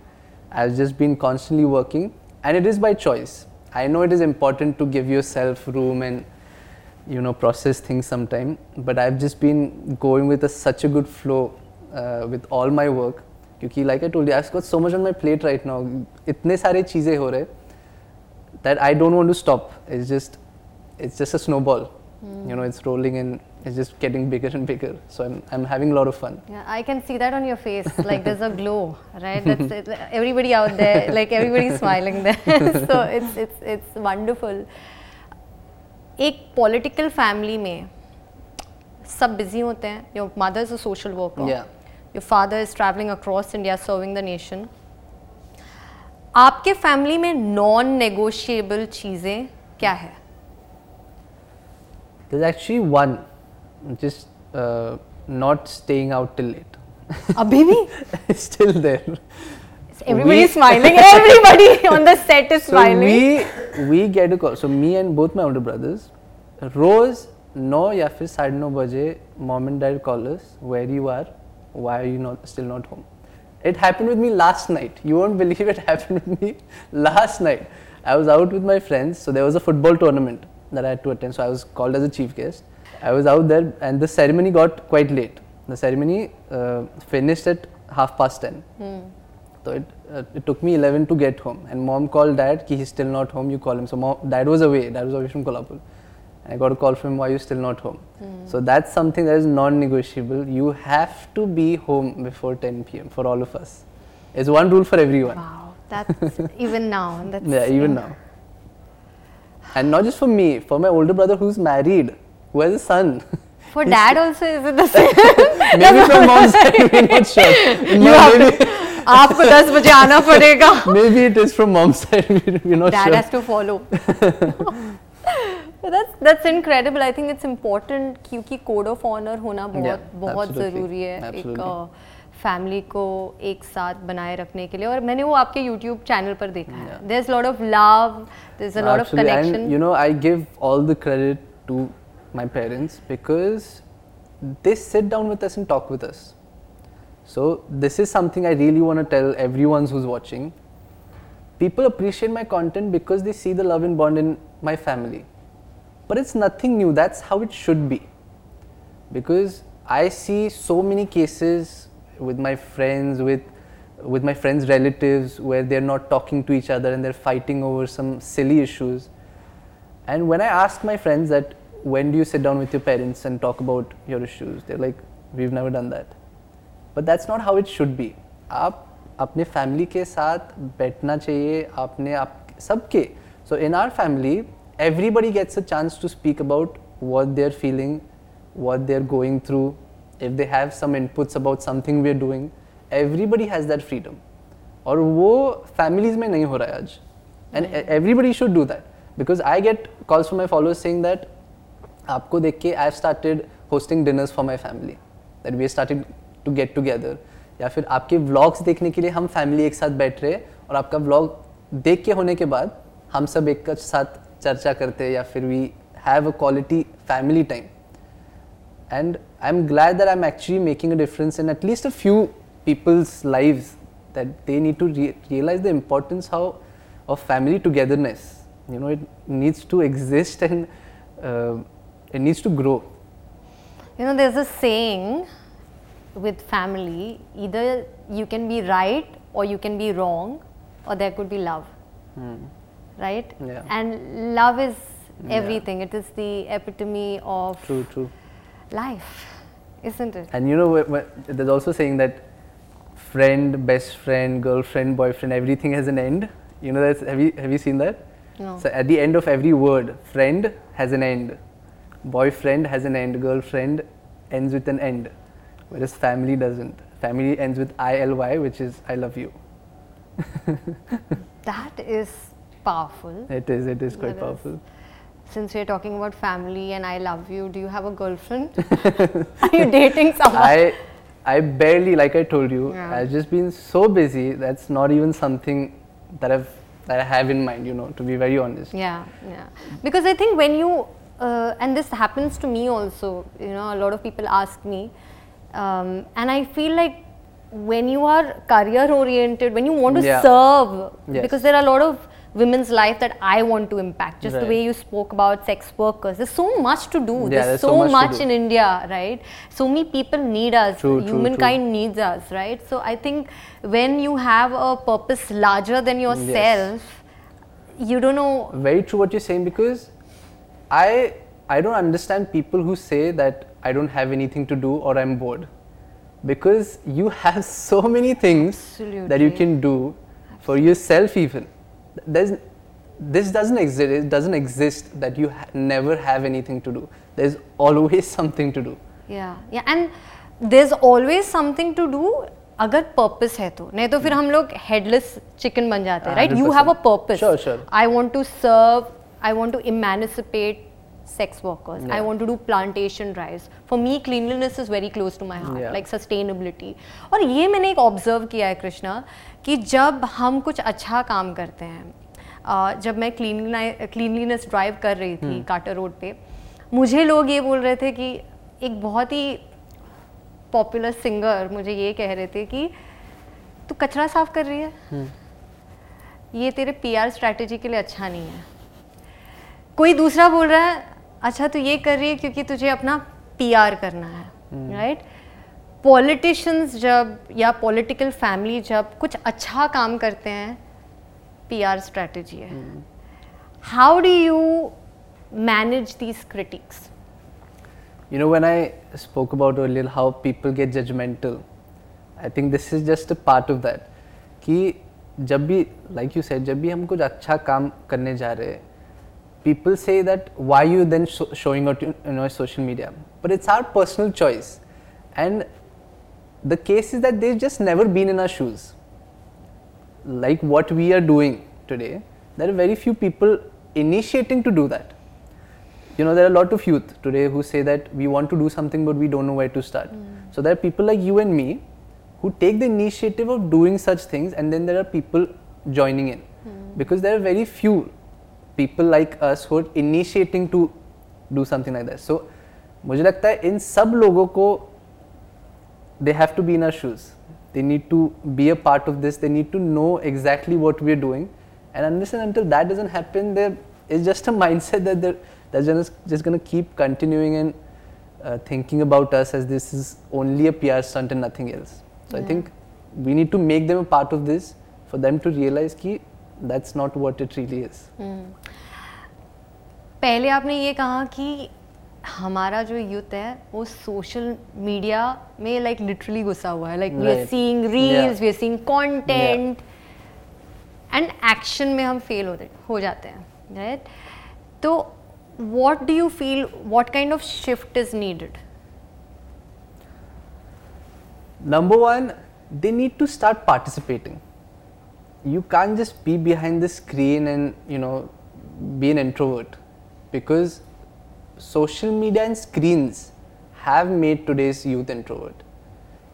S2: I've just been constantly working, and it is by choice. I know it is important to give yourself room and you know process things sometime, but I've just been going with a, such a good flow uh, with all my work. क्योंकि like I told you, I've got so much on my plate right now. इतने सारे चीज़ें हो रहे that I don't want to stop. It's just, it's just a snowball. You know, it's rolling and it's just getting bigger and bigger. So I'm, I'm having a lot of fun.
S1: Yeah, I can see that on your face. Like there's a glow, right? That's it. Everybody out there, like everybody's smiling there. so it's it's it's wonderful. एक political family में सब busy होते हैं your mother is a social worker
S2: Yeah.
S1: Your father is travelling across India serving the nation आपके family में non negotiable चीज़ें क्या है
S2: There's actually one, just uh, not staying out till late.
S1: अभी भी
S2: it's still there.
S1: everybody
S2: We-
S1: is smiling everybody on the set is
S2: So
S1: smiling
S2: we we get a call. So me and both my older brothers, रोज नौ या फिर साढ़े नौ बजे mom and dad call us where you are, why are you not still not home? It happened with me last night. You won't believe it happened with me last night. I was out with my friends, so there was a football tournament that I had to attend. So I was called as a chief guest. I was out there, and the ceremony got quite late. The ceremony uh, finished at half past ten. So it, uh, it took me 11 to get home. And mom called dad, ki he's still not home, you call him. So mom, dad was away, dad was away from Kolhapur. And I got a call from him, why are you still not home? So that's something that is non-negotiable. You have to be home before 10 p.m. for all of us. It's one rule for everyone.
S1: wow that's even now that's
S2: Yeah, even now And not just for me, for my older brother who's married, who has a son.
S1: for dad also is it the same
S2: maybe from mom's side, we're not sure.
S1: You have
S2: maybe,
S1: आपको 10 बजे आना पड़ेगा
S2: maybe it is from mom's side, we're we're not
S1: dad
S2: sure.
S1: has to follow But that's that's incredible I think it's important क्योंकि code of honor होना बहुत
S2: Yeah,
S1: बहुत
S2: absolutely,
S1: ज़रूरी है एक
S2: absolutely.
S1: फैमिली को एक साथ बनाए रखने के लिए और मैंने वो आपके यूट्यूब चैनल पर देखा है। There is lot of love there is lot of connection
S2: you know I give all the credit to my parents because they sit down with us and talk with us so this is something I really want tell everyone who's watching people appreciate my content because they see the love in bond in my family but it's nothing new that's how it should be because I see so many cases with my friends, with with my friends' relatives, where they're not talking to each other and they're fighting over some silly issues. And when I ask my friends that when do you sit down with your parents and talk about your issues, they're like, we've never done that. But that's not how it should be. आप अपने family के साथ बैठना चाहिए आपने आप सबके so in our family everybody gets a chance to speak about what they're feeling what they're going through if they have some inputs about something we're doing everybody has that freedom और वो families में नहीं हो रहा है आज and e- everybody should do that because I get calls from my followers saying that आपको देख के आई started hosting dinners for my family that we started to get together या फिर आपके vlogs देखने के लिए हम फैमिली एक साथ बैठ रहे हैं और आपका vlog देख के होने के बाद हम सब एक साथ चर्चा करते हैं या फिर we have a quality family time and i'm glad that i'm actually making a difference in at least a few people's lives that they need to re- realize the importance how of family togetherness you know it needs to exist and uh, it needs to grow
S1: You know, there's a saying with family either you can be right or you can be wrong, or there could be love. Right?
S2: Yeah.
S1: And love is everything, it is the epitome of
S2: true true
S1: life. isn't it?
S2: And you know, there's also saying that friend, best friend, girlfriend, boyfriend, everything has an end. You know, that's have you have you seen that?
S1: No.
S2: So at the end of every word, friend has an end, boyfriend has an end, girlfriend ends with an end, whereas family doesn't. Family ends with I L Y, which is I love you.
S1: That is powerful.
S2: It is. It is quite
S1: That is-
S2: powerful.
S1: Since we're talking about family and I love you, do you have a girlfriend? Are you dating someone?
S2: I I barely, like I told you,
S1: Yeah.
S2: I've just been so busy. That's not even something that I've that I have in mind. You know, to be very honest.
S1: Yeah, yeah. Because I think when you, uh, and this happens to me also, you know, a lot of people ask me, um, and I feel like when you are career oriented, when you want to
S2: Yeah.
S1: serve,
S2: Yes.
S1: because there are a lot of women's life that I want to impact. Just the way you spoke about sex workers, there's so much to do.
S2: Yeah,
S1: there's,
S2: there's
S1: so,
S2: so much
S1: much in India, right? So many people need us.
S2: True, true,
S1: Humankind needs us, right? So I think when you have a purpose larger than yourself, you don't know
S2: Very true what you're saying because I I don't understand people who say that I don't have anything to do or I'm bored because you have so many things that you can do for yourself even there's this doesn't exist it doesn't exist that you ha- never have anything to do there's always something to do
S1: या या and there always something to do अगर purpose है तो नहीं तो फिर हम लोग हेडलेस चिकन बन जाते हैं right you have a
S2: 100%.
S1: Purpose
S2: Sure, sure.
S1: I want to serve I want to emancipate sex workers i
S2: Yeah.
S1: want to do plantation drives for me cleanliness is very close to my heart
S2: Yeah.
S1: like sustainability और ये मैंने एक observe किया है कृष्णा कि जब हम कुछ अच्छा काम करते हैं जब मैं क्लीन क्लीनलीनेस ड्राइव कर रही थी काटर रोड पे मुझे लोग ये बोल रहे थे कि एक बहुत ही पॉपुलर सिंगर मुझे ये कह रहे थे कि तू कचरा साफ़ कर रही है? ये तेरे पीआर स्ट्रैटेजी के लिए अच्छा नहीं है। कोई दूसरा बोल रहा है अच्छा तू ये कर रही है क्योंकि तुझे अपना पीआर करना है राइट पॉलिटिशियंस जब या पॉलिटिकल फैमिली जब कुछ अच्छा काम करते हैं पी आर स्ट्रेटजी है। How do you manage these critics
S2: you know when I spoke about lil how people get judgmental I think this is just a part of that कि जब भी लाइक यू सेड जब भी हम कुछ अच्छा काम करने जा रहे हैं people say that why you then showing out in social media but it's our personal choice and the case is that they've just never been in our shoes like what we are doing today there are very few people initiating to do that you know there are a lot of youth today who say that we want to do something but we don't know where to start so there are people like you and me who take the initiative of doing such things and then there are people joining in because there are very few people like us who are initiating to do something like that so मुझे लगता है इन सब लोगों को they have to be in our shoes. They need to be a part of this. They need to know exactly what we're doing. And understand until that doesn't happen, there is just a mindset that they're, they're just, just going to keep continuing and uh, thinking about us as this is only a PR stunt and nothing else. So I think we need to make them a part of this for them to realize कि that's not what it really is.
S1: पहले आपने ये कहा कि हमारा जो youth है वो सोशल मीडिया में लाइक लिटरली गुस्सा हुआ है.
S2: Like
S1: we seeing
S2: reels
S1: we are seeing content and action में हम फेल होते हो जाते हैं राइट तो what do you feel what kind of shift is needed
S2: number one they need to start participating you can just be behind the screen and you know be an introvert because social media and screens have made today's youth introvert.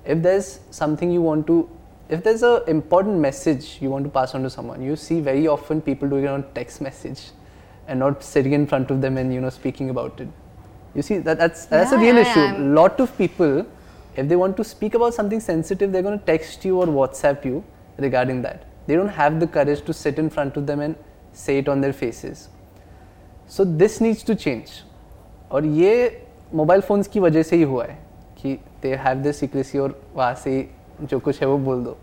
S2: If there's something you want to if there's a important message you want to pass on to someone, you see very often people doing it on text message and not sitting in front of them and you know speaking about it. You see that that's that's a real
S1: yeah,
S2: issue.
S1: I'm-
S2: lot of people if they want to speak about something sensitive they're going to text you or whatsapp you regarding that they don't have the courage to sit in front of them and say it on their faces so this needs to change और ये mobile phones की वजह से ही हुआ है कि they have the secrecy और वहाँ से जो कुछ है वो बोल दो।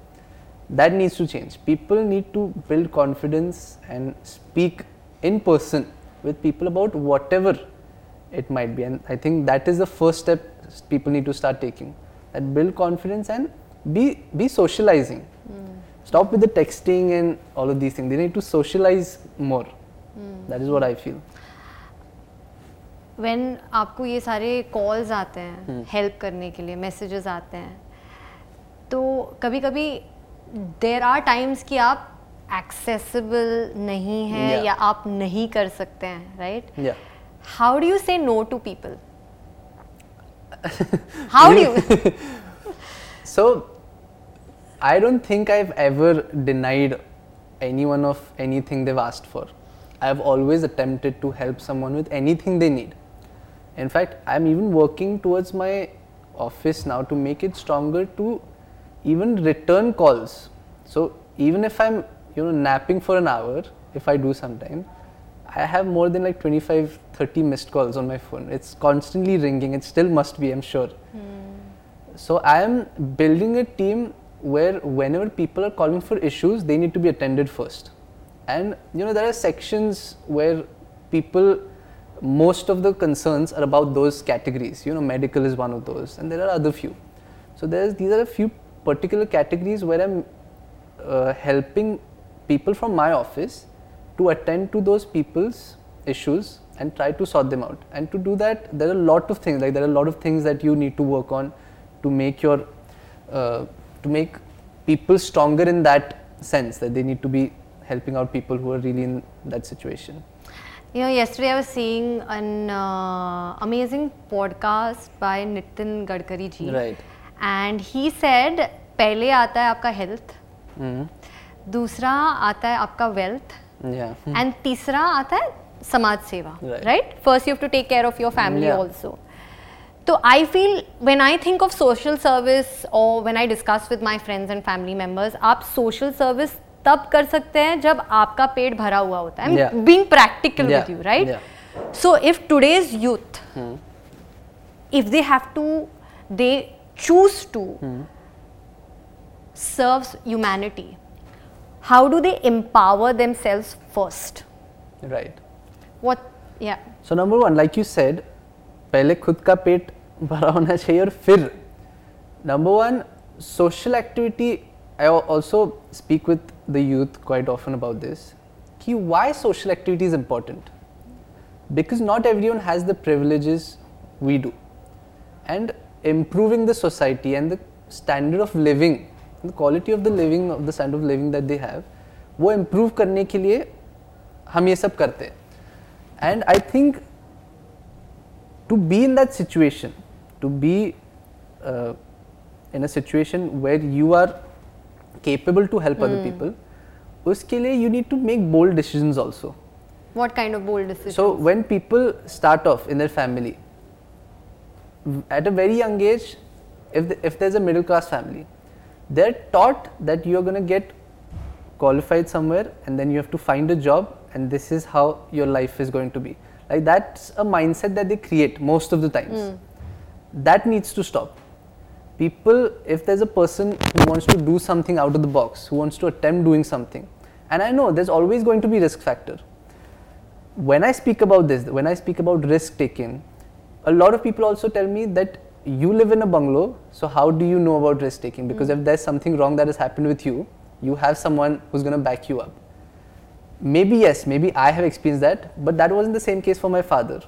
S2: That needs to change people need to build confidence and speak in person with people about whatever it might be and I think that is the first step people need to start taking that build confidence and be be socialising stop with the texting and all of these thing they need to socialise more that is what I feel
S1: when आपको ये सारे calls आते हैं help करने के लिए messages आते हैं तो कभी कभी देर आर टाइम्स कि आप एक्सेसिबल नहीं है
S2: yeah.
S1: या आप नहीं कर सकते हैं right how do you say no to people how do
S2: so I don't think I ever denied anyone of anything they asked for I have always attempted to help someone with anything they need In fact, I'm even working towards my office now to make it stronger to even return calls. So, even if I'm you know napping for an hour, if I do sometime, I have more than like 25 30 missed calls on my phone. It's constantly ringing. It still must be, I'm sure. Hmm. So I am building a team where whenever people are calling for issues, they need to be attended first. And you know there are sections where people most of the concerns are about those categories. You know medical is one of those, and there are other few. So there's these are a few particular categories where I'm uh, helping people from my office to attend to those people's issues and try to sort them out. And to do that, there are a lot of things. Like there are a lot of things that you need to work on to make your uh, to make people stronger in that sense that they need to be helping out people who are really in that situation.
S1: You know, yesterday I was seeing an uh, amazing podcast by Nitin Gadkari ji.
S2: Right.
S1: And he said, पहले आता है आपका health
S2: Mm.
S1: दूसरा आता है आपका wealth
S2: Yeah.
S1: And तीसरा आता है समाज सेवा
S2: Right.
S1: Right first you have to take care of your
S2: family.
S1: Also तो I feel when I think of social service और when I discuss with my friends and family members आप social service तब कर सकते हैं जब आपका पेट भरा हुआ होता है।
S2: Being
S1: practical with you
S2: right
S1: so if today's youth if they have to they choose to serve humanity how do they empower themselves first
S2: right
S1: what
S2: so number one like you said पहले खुद का पेट भरा होना चाहिए और फिर। Number one social activity I also speak with the youth quite often about this. कि why social activity is important? Because not everyone has the privileges we do, and improving the society and the standard of living, the quality of the living of the standard of living that they have, वो improve करने के लिए हम ये सब करते हैं. And I think to be in that situation, to be uh, in a situation where you are capable to help other people, उसके लिए you need to make bold decisions also.
S1: what kind of bold decision
S2: So when people start off in their family, w- at a very young age, if the, if there's a middle class family, they're taught that you're going to get qualified somewhere and then you have to find a job and this is how your life is going to be. Like that's a mindset that they create most of the times. That needs to stop. People, if there's a person who wants to do something out of the box, who wants to attempt doing something, and I know there's always going to be risk factor when I speak about this, when I speak about risk taking, a lot of people also tell me that you live in a bungalow, so how do you know about risk taking? Hmm. Because if there's something wrong that has happened with you, you have someone who's going to back you up. Maybe yes, maybe I have experienced that, but that wasn't the same case for my father.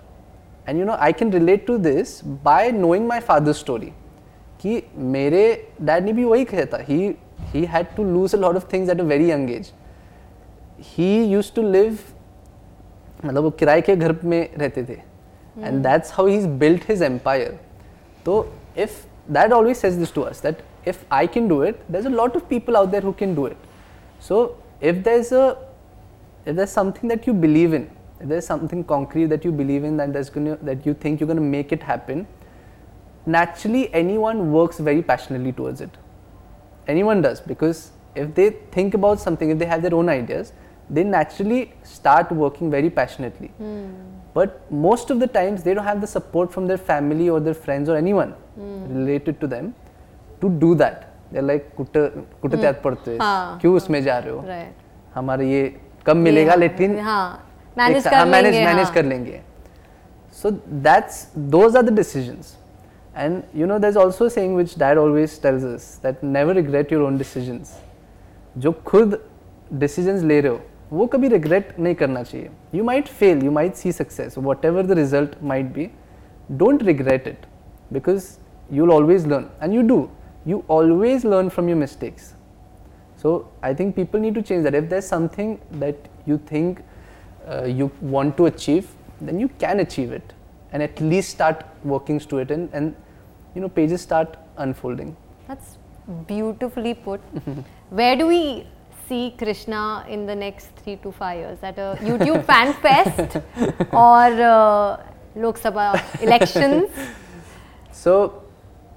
S2: And you know, I can relate to this by knowing my father's story. कि मेरे dad ने भी वही कहता था। He he had to lose a lot of things at a very young age he use to live मतलब वो किराए के घर में रहते थे। And that's how he is built his empire तो if that always says this to us that if I can do it there is a lot of people out there who can do it so if there is a if there's something that you believe in, if there's something concrete that you believe in that there's gonna that you think you're gonna make it happen, naturally anyone works very passionately towards it. Anyone does because if they think about something, if they have their own ideas, they naturally start working very passionately. But most of the times they don't have the support from their family or their friends or anyone related to them to do that. They're like कुट कुट त्याग पड़ते
S1: हाँ,
S2: क्यों उसमें जा रहे हो
S1: right
S2: हमारा ये कम मिलेगा
S1: हाँ,
S2: लेकिन
S1: हाँ, manage
S2: एक-
S1: कर
S2: हाँ, manage
S1: लेंगे,
S2: manage
S1: हाँ।
S2: कर लेंगे so that's and you know there's also a saying which dad always tells us that never regret your own decisions जो खुद decisions ले रहे हो वो कभी regret नहीं करना चाहिए you might fail you might see success whatever the result might be don't regret it because you'll always learn and you do you always learn from your mistakes so i think people need to change that if there's something that you think uh, you want to achieve then you can achieve it and at least start working to it and, and you know pages start unfolding
S1: That's beautifully put. Where do we see Krishna in the next three to five years? At a YouTube fan fest or uh, Lok Sabha elections?
S2: So,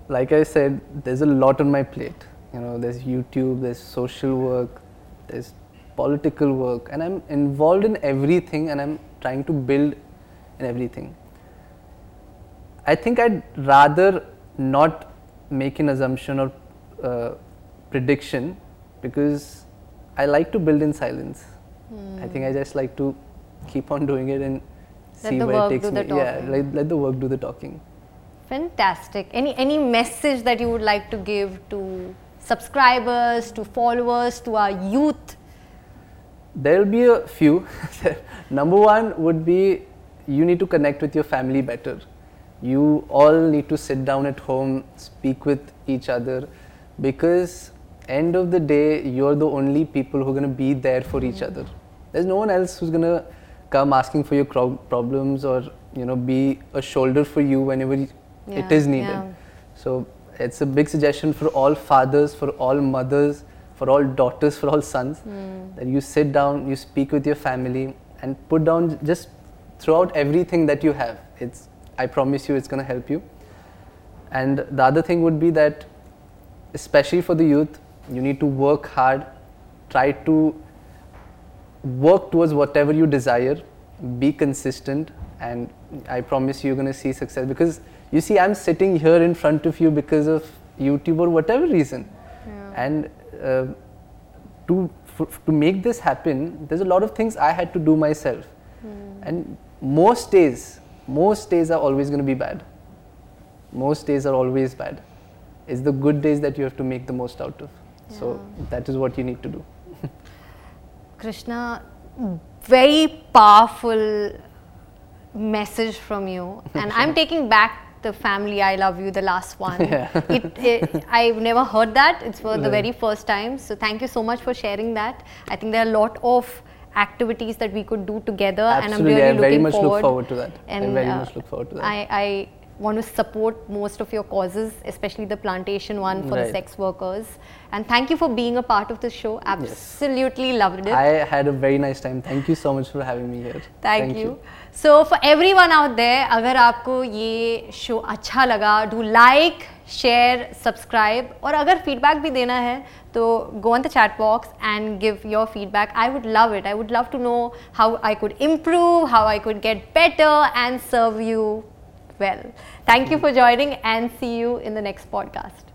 S2: like I said, there's a lot on my plate. You know, there's YouTube, there's social work, there's political work, and I'm involved in everything and I'm trying to build in everything. I think I'd rather not make an assumption or uh, prediction because I like to build in silence. I think I just like to keep on doing it and
S1: Let
S2: see where it takes me. Yeah, let, let the work do the talking.
S1: Fantastic. Any any message that you would like to give to subscribers, to followers, to our youth?
S2: There will be a few. Number one would be you need to connect with your family better. You all need to sit down at home, speak with each other, because end of the day you're the only people who are going to be there for each other. There's no one else who's going to come asking for your cro- problems or you know be a shoulder for you whenever y- it
S1: Yeah,
S2: is needed.
S1: yeah.
S2: So it's a big suggestion for all fathers, for all mothers, for all daughters, for all sons hmm. that you sit down, you speak with your family, and put down just throughout everything that you have. It's I promise you, it's going to help you. And the other thing would be that, especially for the youth, you need to work hard, try to work towards whatever you desire, be consistent, and I promise you, you're going to see success. Because you see, I'm sitting here in front of you because of YouTube or whatever reason, and uh, to f- to make this happen, there's a lot of things I had to do myself, and most days, most days are always going to be bad. Most days are always bad. It's the good days that you have to make the most out of. So that is what you need to do.
S1: Krishna, very powerful message from you, and I'm taking back the family I love you, the last one.
S2: Yeah.
S1: it, it, I've never heard that. It's for the very first time. So thank you so much for sharing that. I think there are a lot of activities that we could do together, and I'm
S2: Absolutely,
S1: really
S2: I
S1: looking
S2: very much
S1: forward.
S2: look forward to that. I
S1: And
S2: very
S1: uh,
S2: much look forward to that.
S1: I, I want to support most of your causes, especially the plantation one for the
S2: Right.
S1: sex workers. And thank you for being a part of the show. Absolutely loved it.
S2: I had a very nice time. Thank you so much for having me here.
S1: Thank you so for every one out there अगर आपको ये show अच्छा लगा do like share subscribe और अगर feedback भी देना है तो go on the chat box and give your feedback I would love it I would love to know how I could improve how I could get better and serve you well thank you for joining and see you in the next podcast.